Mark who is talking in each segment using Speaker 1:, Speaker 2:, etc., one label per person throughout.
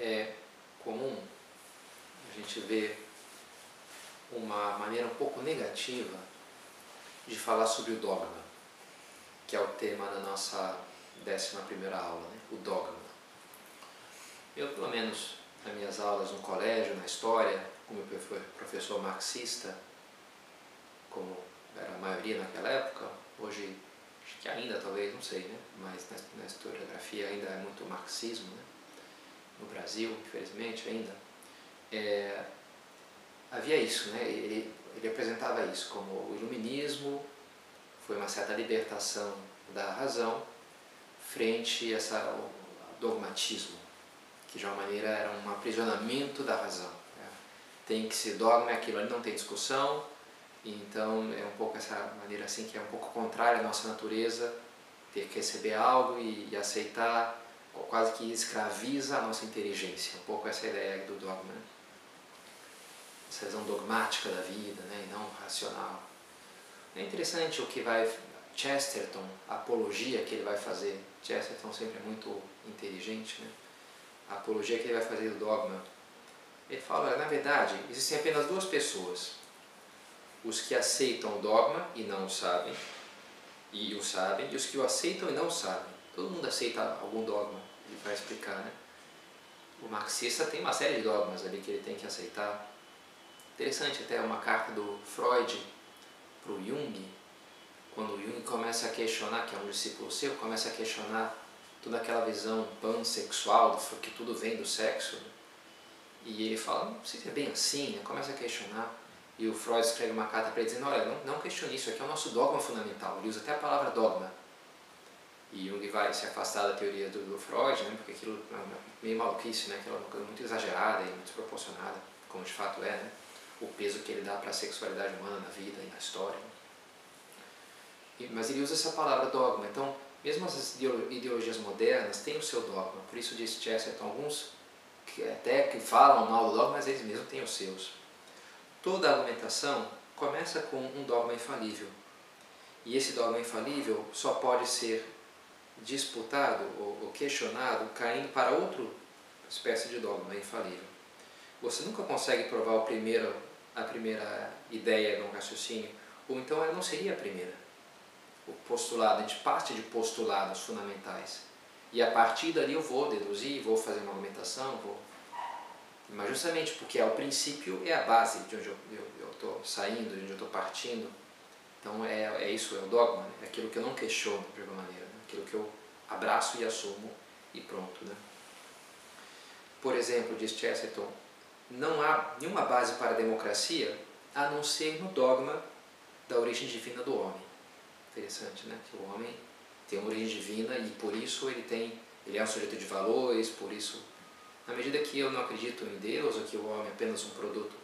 Speaker 1: é comum a gente ver uma maneira um pouco negativa de falar sobre o dogma, que é o tema da nossa décima primeira aula, né? o dogma. Eu, pelo menos nas minhas aulas no colégio, na história, como professor marxista, como era a maioria naquela época, hoje acho que ainda talvez, não sei, né? mas na, historiografia ainda é muito marxismo, né? No Brasil, infelizmente ainda, é, havia isso, né? ele, ele apresentava isso como o iluminismo foi uma certa libertação da razão frente a esse dogmatismo, que de uma maneira era um aprisionamento da razão. Né? Tem que ser dogma, aquilo ali não tem discussão, então é um pouco essa maneira assim que é um pouco contrária à nossa natureza, ter que receber algo e, e aceitar, quase que escraviza a nossa inteligência, um pouco essa ideia do dogma. Né? Essa visão dogmática da vida né? e não racional. É interessante o que vai Chesterton, a apologia que ele vai fazer. Chesterton sempre é muito inteligente, né? A apologia que ele vai fazer do dogma. Ele fala, na verdade, existem apenas duas pessoas. Os que aceitam o dogma e não sabem, e o sabem, e os que o aceitam e não sabem. Todo mundo aceita algum dogma, ele vai explicar, né? O marxista tem uma série de dogmas ali que ele tem que aceitar. Interessante até uma carta do Freud para o Jung, quando o Jung começa a questionar, que é um discípulo seu, começa a questionar toda aquela visão pansexual, que tudo vem do sexo, né? e ele fala, não sei se é bem assim, né? começa a questionar, e o Freud escreve uma carta para ele dizendo, olha, não, não questione isso, aqui é o nosso dogma fundamental, ele usa até a palavra dogma. E Jung vai se afastar da teoria do, do Freud, né? porque aquilo é meio maluquice, né? aquilo uma coisa muito exagerada e muito desproporcionada, como de fato é, né? o peso que ele dá para a sexualidade humana na vida e na história. Né? mas ele usa essa palavra dogma. Então, mesmo as ideologias modernas têm o seu dogma. Por isso diz Chesterton, alguns que até que falam mal do dogma, mas eles mesmos têm os seus. Toda argumentação começa com um dogma infalível. E esse dogma infalível só pode ser disputado ou questionado caindo para outra espécie de dogma infalível. Você nunca consegue provar o primeiro, a primeira ideia no raciocínio, ou então ela não seria a primeira o postulado, a gente parte de postulados fundamentais. E a partir dali eu vou deduzir, vou fazer uma argumentação, vou... Mas justamente porque é o princípio, é a base de onde eu estou saindo, de onde eu estou partindo. Então é, é isso, é o dogma, né? é aquilo que eu não questiono de alguma maneira, né? Aquilo que eu abraço e assumo e pronto. Né? Por exemplo, diz Chesterton, não há nenhuma base para a democracia a não ser no dogma da origem divina do homem interessante, né? Que o homem tem uma origem divina e por isso ele tem, ele é um sujeito de valores, por isso, na medida que eu não acredito em Deus ou que o homem é apenas um produto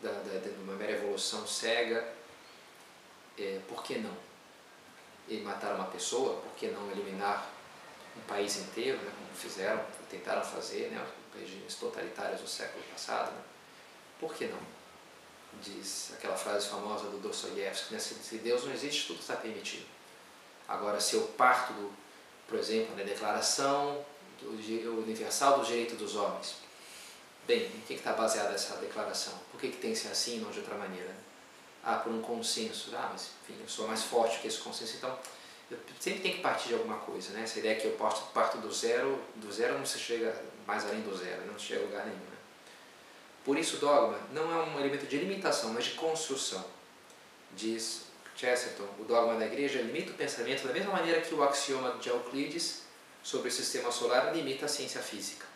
Speaker 1: de uma mera evolução cega, é, por que não? Ele matar uma pessoa, por que não eliminar um país inteiro, né, como fizeram, tentaram fazer, né, regimes totalitários do século passado, né? por que não? diz aquela frase famosa do Dostoiévski, né? se Deus não existe, tudo está permitido. Agora, se eu parto, do, por exemplo, da Declaração do, Universal dos Direitos dos Homens, bem, em que está baseada essa declaração? Por que, que tem que ser assim e não de outra maneira? Ah, por um consenso. Ah, mas enfim, eu sou mais forte que esse consenso, então eu sempre tenho que partir de alguma coisa, né? Essa ideia que eu parto, parto do zero, do zero não se chega mais além do zero, não se chega a lugar nenhum. Né? Por isso, dogma não é um elemento de limitação, mas de construção. Diz Chesterton, o dogma da igreja limita o pensamento da mesma maneira que o axioma de Euclides sobre o sistema solar limita a ciência física.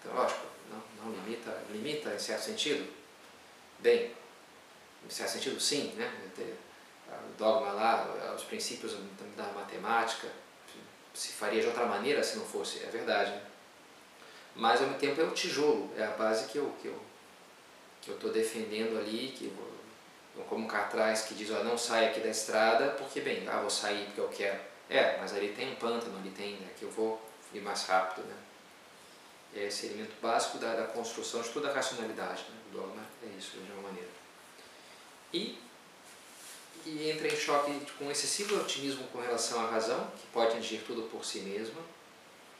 Speaker 1: Então, lógico, não, não limita, limita em certo sentido? Bem, em certo sentido, sim, né? O dogma lá, os princípios da matemática, se faria de outra maneira se não fosse, é verdade, né? mas ao mesmo tempo é o tijolo, é a base que eu que eu que eu estou defendendo ali, que eu, como um cartaz que diz, ó, não sai aqui da estrada, porque bem, ah, vou sair porque eu quero. É, mas ali tem um pântano, ali tem, né, que eu vou ir mais rápido, né? É esse elemento básico da, da construção de toda a racionalidade, né? O dogma é isso, de alguma maneira. E, e entra em choque com excessivo otimismo com relação à razão, que pode atingir tudo por si mesma,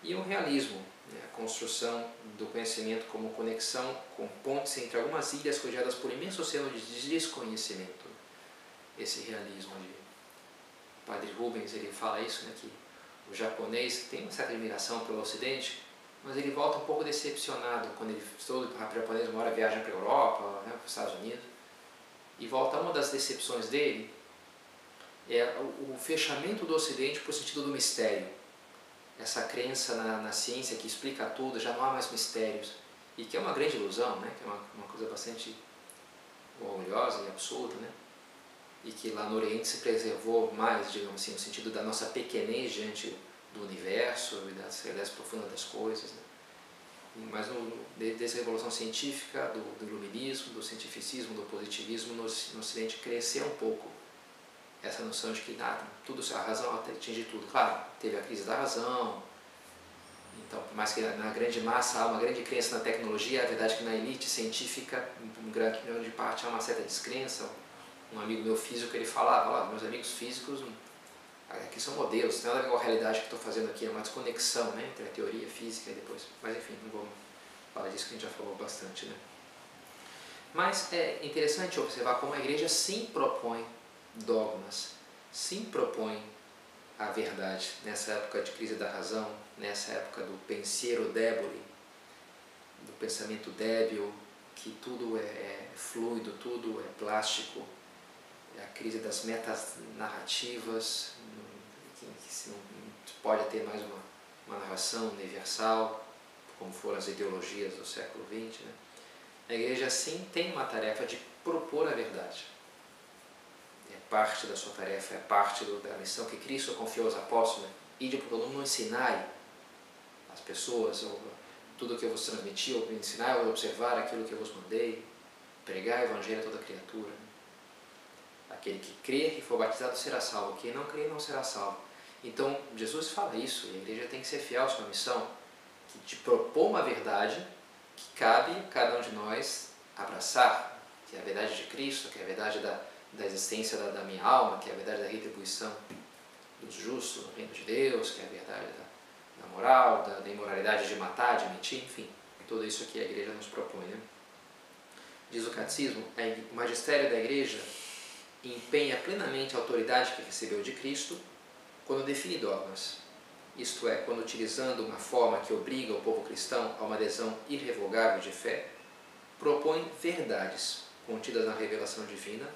Speaker 1: E o realismo, né? a construção do conhecimento como conexão com pontes entre algumas ilhas rodeadas por imenso oceano de desconhecimento. Esse realismo de Padre Rubens ele fala isso, né, que o japonês tem uma certa admiração pelo Ocidente, mas ele volta um pouco decepcionado quando ele estuda o japonês, uma hora viaja para a Europa, né, para os Estados Unidos, e volta uma das decepções dele é o, o fechamento do Ocidente por sentido do mistério. Essa crença na, na, ciência que explica tudo, já não há mais mistérios, e que é uma grande ilusão, né, que é uma, uma coisa bastante orgulhosa e absurda, né? e que lá no Oriente se preservou mais, digamos assim, no sentido da nossa pequenez diante do universo e das realidades profundas das coisas. Né? Mas no, desde a revolução científica, do, do, iluminismo, do cientificismo, do positivismo, no, no Ocidente cresceu um pouco essa noção de que nada, tudo, a razão atinge tudo. Claro, teve a crise da razão, então, por mais que na grande massa há uma grande crença na tecnologia, a verdade é que na elite científica, em grande parte, há uma certa descrença, um amigo meu físico, ele falava, meus amigos físicos aqui são modelos, tem nada a ver com a realidade que estou fazendo aqui, é uma desconexão né, entre a teoria, física e depois. Mas enfim, não vou falar disso que a gente já falou bastante. Né? Mas é interessante observar como a igreja sim propõe dogmas, sim propõe a verdade nessa época de crise da razão, nessa época do pensiero débole, do pensamento débil, que tudo é, é fluido, tudo é plástico, a crise das metas narrativas, que, que se não pode ter mais uma, uma narração universal, como foram as ideologias do século XX. Né? A igreja, sim, tem uma tarefa de propor a verdade. É parte da sua tarefa, é parte do, da missão que Cristo confiou aos apóstolos. Né? Ide por todo mundo ensinai as pessoas, ou, tudo o que eu vos transmiti, ou ensinar ou observar aquilo que eu vos mandei, pregar o evangelho a toda criatura. Né? Aquele que crê e for batizado será salvo, quem não crê não será salvo. Então, Jesus fala isso, e a igreja tem que ser fiel à sua missão, que te propor uma verdade que cabe a cada um de nós abraçar, que é a verdade de Cristo, que é a verdade da, da existência da, da minha alma, que é a verdade da retribuição dos justos no reino de Deus, que é a verdade da, da moral, da, da, imoralidade de matar, de mentir, enfim, tudo isso que a igreja nos propõe. Né? Diz o catecismo, o magistério da igreja empenha plenamente a autoridade que recebeu de Cristo quando define dogmas, isto é, quando utilizando uma forma que obriga o povo cristão a uma adesão irrevogável de fé, propõe verdades contidas na revelação divina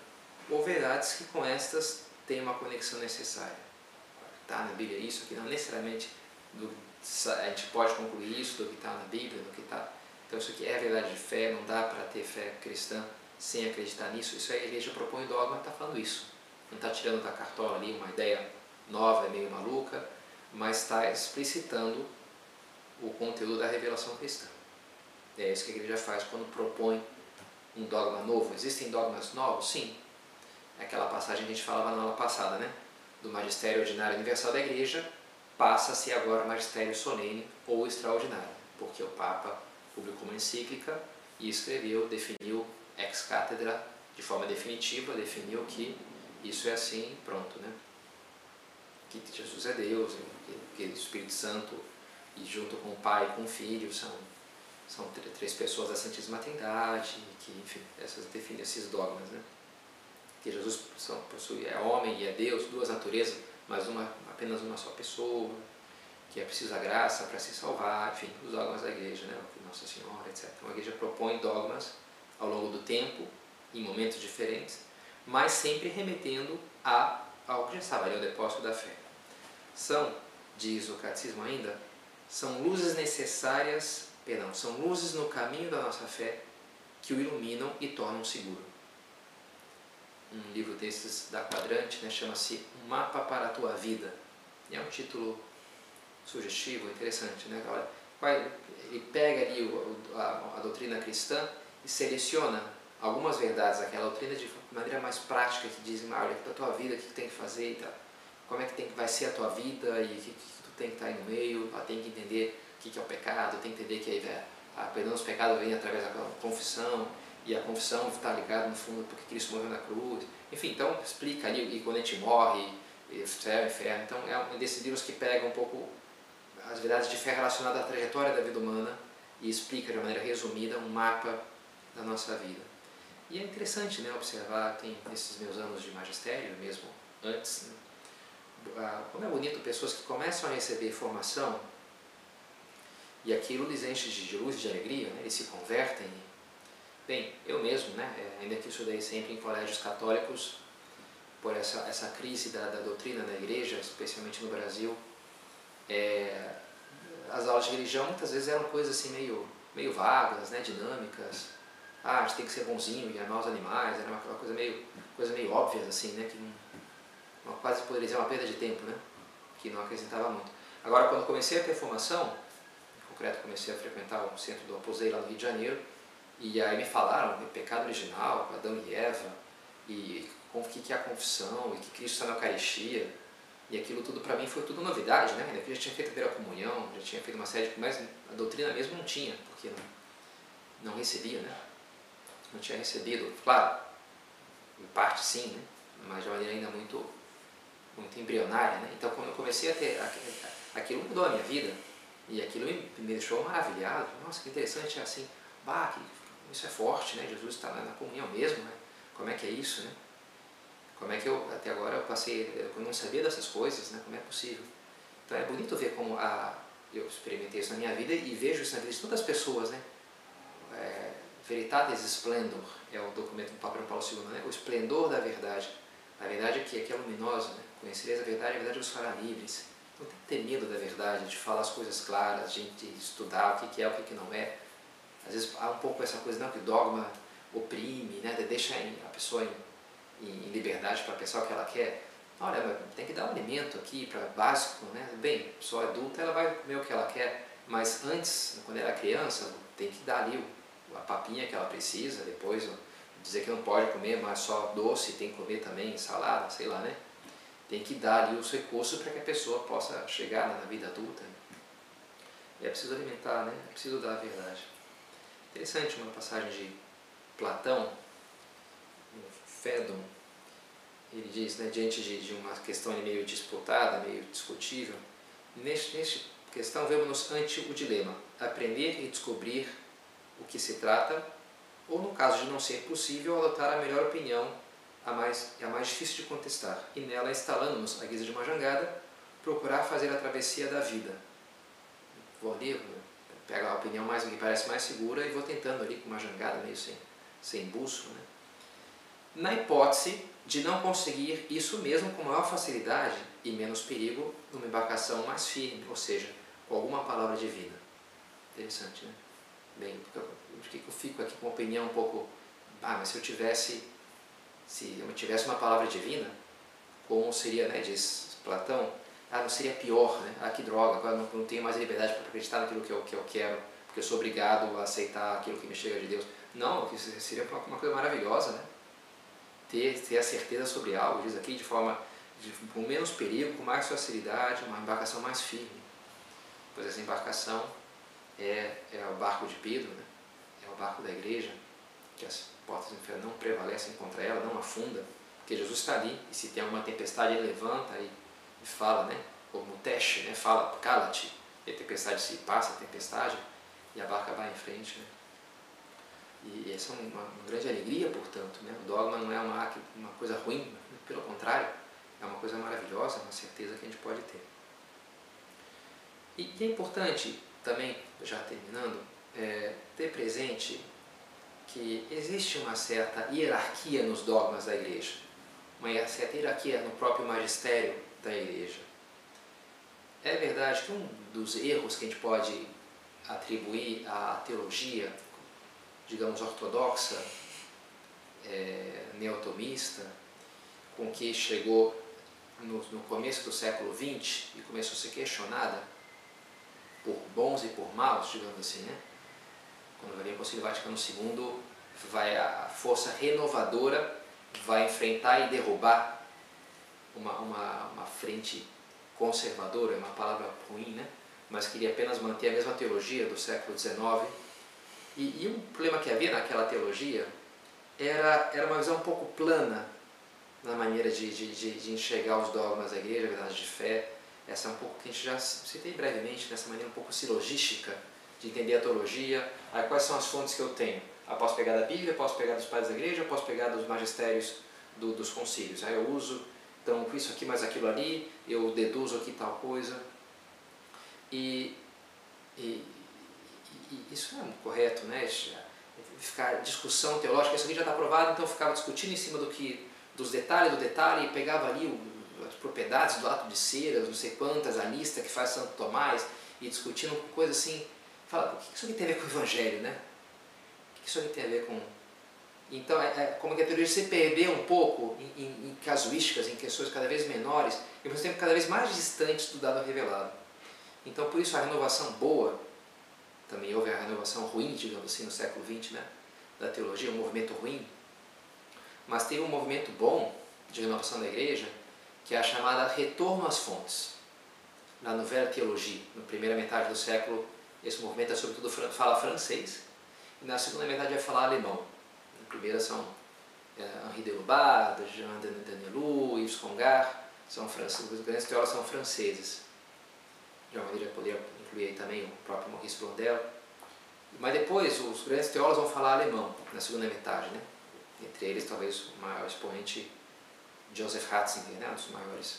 Speaker 1: ou verdades que com estas têm uma conexão necessária. Está na Bíblia isso aqui, não necessariamente do, a gente pode concluir isso do que está na Bíblia, do que está. Então isso aqui é verdade de fé, não dá para ter fé cristã sem acreditar nisso. Isso aí a igreja propõe dogma está falando isso. Não está tirando da cartola ali uma ideia nova, meio maluca, mas está explicitando o conteúdo da revelação cristã. É isso que a igreja faz quando propõe um dogma novo. Existem dogmas novos? Sim. É aquela passagem que a gente falava na aula passada, né? Do magistério ordinário universal da igreja passa-se agora o magistério solene ou extraordinário, porque o Papa publicou uma encíclica e escreveu, definiu ex cátedra de forma definitiva, definiu que isso é assim, pronto, né? Que Jesus é Deus, que o Espírito Santo e junto com o Pai e com o Filho são são três pessoas da Santíssima Trindade, que enfim, essas definem esses dogmas, né? Que Jesus são, possui é homem e é Deus, duas naturezas, mas uma apenas uma só pessoa, que é preciso a graça para se salvar, enfim, os dogmas da igreja, né? Nossa Senhora, etc. Então a igreja propõe dogmas ao longo do tempo, em momentos diferentes, mas sempre remetendo a, ao que já estava ali, ao depósito da fé. São, diz o catecismo ainda, são luzes necessárias, perdão, são luzes no caminho da nossa fé que o iluminam e tornam seguro. Um livro desses da Quadrante né, chama-se Um Mapa para a Tua Vida. E é um título sugestivo, interessante. Né? Olha, ele pega ali a, a doutrina cristã e seleciona algumas verdades daquela doutrina de maneira mais prática, que dizem, ah, olha, da tua vida, o que tem que fazer e tal. Como é que tem, vai ser a tua vida e o que, que tu tem que estar aí no meio, ela tem que entender o que, que é o pecado, tem que entender que aí, a perdão dos pecados vem através da confissão, e a confissão está ligada no fundo porque Cristo morreu na cruz. Enfim, então explica ali, e quando a gente morre, céu, inferno. Então é um desses livros que pega um pouco as verdades de fé relacionadas à trajetória da vida humana e explica de maneira resumida um mapa da nossa vida. E é interessante né, observar, tem esses meus anos de magistério, mesmo antes, né, como é bonito pessoas que começam a receber formação e aquilo lhes enche de luz de alegria, né, eles se convertem. Bem, eu mesmo, né, é, ainda que estudei sempre em colégios católicos, por essa, essa crise da, da doutrina na igreja, especialmente no Brasil, é, as aulas de religião muitas vezes eram coisas assim meio, meio vagas, né, dinâmicas. Ah, a gente tem que ser bonzinho e amar os animais, era uma, coisa meio, coisa meio óbvia assim, né, que uma, quase poderia dizer uma perda de tempo, né, que não acrescentava muito. Agora, quando comecei a ter formação, em concreto comecei a frequentar o centro do Aposei lá no Rio de Janeiro, e aí me falaram do pecado original, Adão e Eva, e o que é a confissão, e que Cristo está na Eucaristia, e aquilo tudo para mim foi tudo novidade, né? Eu já tinha feito a primeira comunhão, já tinha feito uma série de... Mas a doutrina mesmo não tinha, porque não, não recebia, né? Não tinha recebido, claro, em parte sim, né? Mas de maneira ainda muito, muito embrionária, né? Então quando eu comecei a ter... Aquilo mudou a minha vida, e aquilo me, me deixou maravilhado. Nossa, que interessante, é assim, bah, isso é forte, né? Jesus está na comunhão mesmo, né? Como é que é isso, né? Como é que eu, até agora, eu passei, eu não sabia dessas coisas, né? Como é possível? Então é bonito ver como a, eu experimentei isso na minha vida e vejo isso na vida de todas as pessoas, né? É, Veritatis Splendor é o documento do Papa Paulo II, né? O esplendor da verdade. A verdade é que, é é luminosa, né? Conhecereis a verdade, a verdade vos fará livres. Não tem que ter medo da verdade, de falar as coisas claras, de, estudar o que, é, o que, não é. Às vezes há um pouco essa coisa, não, que dogma oprime, né? deixa a pessoa em em liberdade para pensar o que ela quer, olha, tem que dar um alimento aqui para básico, né? Bem, pessoa adulta ela vai comer o que ela quer, mas antes, quando ela é criança, tem que dar ali a papinha que ela precisa, depois dizer que não pode comer, mas só doce, tem que comer também salada, sei lá, né? Tem que dar ali os recursos para que a pessoa possa chegar na vida adulta. E é preciso alimentar, né? É preciso dar a verdade. Interessante uma passagem de Platão, Fedon, ele diz, né, diante de, de uma questão meio disputada, meio discutível, neste, neste questão vemos-nos ante o dilema, aprender e descobrir o que se trata, ou no caso de não ser possível, adotar a melhor opinião, a mais, a mais difícil de contestar, e nela instalando-nos, à guisa de uma jangada, procurar fazer a travessia da vida. Vou ali, pego a opinião mais que parece mais segura e vou tentando ali com uma jangada meio sem, sem buço, né? na hipótese de não conseguir isso mesmo com maior facilidade e menos perigo numa embarcação mais firme, ou seja, com alguma palavra divina. Interessante, né? Bem, por que eu fico aqui com uma opinião um pouco. Ah, mas se eu tivesse. Se eu tivesse uma palavra divina, como seria, né? Diz Platão, ah, não seria pior, né? Ah, que droga, agora não, não tenho mais liberdade para acreditar naquilo que eu, que eu quero, porque eu sou obrigado a aceitar aquilo que me chega de Deus. Não, seria uma coisa maravilhosa, né? ter, ter a certeza sobre algo, diz aqui, de forma de, com menos perigo, com mais facilidade, uma embarcação mais firme. Pois essa embarcação é, é o barco de Pedro, né? é o barco da igreja, que as portas do inferno não prevalecem contra ela, não afunda, porque Jesus está ali, e se tem alguma tempestade, ele levanta e, e fala, né? como teste, né? fala, cala-te, e a tempestade se passa, a tempestade, e a barca vai em frente. Né? E essa é uma, uma grande alegria, portanto. Né? O dogma não é uma, uma coisa ruim, pelo contrário, é uma coisa maravilhosa, uma certeza que a gente pode ter. E, e é importante também, já terminando, é, ter presente que existe uma certa hierarquia nos dogmas da igreja, uma certa hierarquia no próprio magistério da igreja. É verdade que um dos erros que a gente pode atribuir à teologia digamos, ortodoxa, é, neotomista, com que chegou no, no, começo do século XX e começou a ser questionada bons e por maus, digamos assim, né? Quando vai vir o Concílio Vaticano II, vai a força renovadora vai enfrentar e derrubar uma, uma, uma frente conservadora, é uma palavra ruim, né? mas queria apenas manter a mesma teologia do século XIX e, e um problema que havia naquela teologia era, era uma visão um pouco plana na maneira de, de, de, de enxergar os dogmas da igreja, a verdade de fé, essa é um pouco que a gente já citei brevemente, dessa maneira um pouco silogística de entender a teologia. Aí quais são as fontes que eu tenho? Eu posso pegar da Bíblia, posso pegar dos pais da igreja, posso pegar dos magistérios do, dos concílios. Aí eu uso, então, isso aqui mais aquilo ali, eu deduzo aqui tal coisa. E, e, e isso não é correto, né? Ficar discussão teológica, isso aqui já está provado, então eu ficava discutindo em cima do que, dos detalhes do detalhe e pegava ali o, propriedades do ato de ceras, não sei quantas, a lista que faz Santo Tomás, e discutindo coisa assim. Fala, o que isso aqui tem a ver com o Evangelho, né? O que isso aqui tem a ver com então, é, é, como que a teologia se perdeu um pouco em, em, em, casuísticas, em questões cada vez menores, e ao mesmo tempo cada vez mais distantes do dado revelado. Então, por isso, a renovação boa, também houve a renovação ruim, digamos assim, no século XX, né, da teologia, um movimento ruim, mas teve um movimento bom de renovação da igreja, que é a chamada retorno às fontes. Na novela Teologia, na primeira metade do século, esse movimento é sobretudo fala francês, e na segunda metade vai falar alemão primeira são é, Henri de Lubar, Jean Danielou, Yves Congar, são franceses, os grandes teólogos são franceses. De uma maneira, poderia incluir também o próprio Maurice Blondel. Mas depois, os grandes teólogos vão falar alemão, na segunda metade, né? Entre eles, talvez, o maior expoente, Joseph Ratzinger, né? um dos maiores.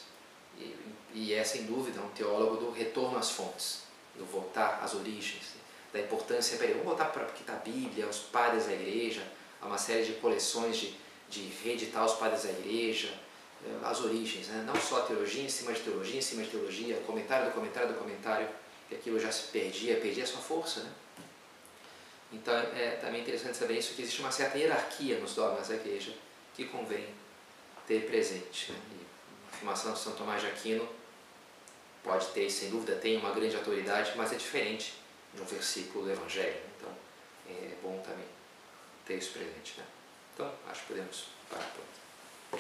Speaker 1: E, e é, sem dúvida, um teólogo do retorno às fontes, do voltar às origens, da importância, peraí, vamos voltar para que está a Bíblia, os padres da igreja, há uma série de coleções de, de reeditar os padres da igreja, eh, as origens, né? não só a teologia em cima de teologia, em cima de teologia, comentário do comentário do comentário, que aquilo já se perdia, perdia a sua força. Né? Então é também interessante saber isso, que existe uma certa hierarquia nos dogmas da igreja que convém ter presente. E a afirmação de São Tomás de Aquino pode ter, sem dúvida, tem uma grande autoridade, mas é diferente de um versículo do Evangelho. Então é bom também ter isso presente. Né? Então, acho que podemos parar por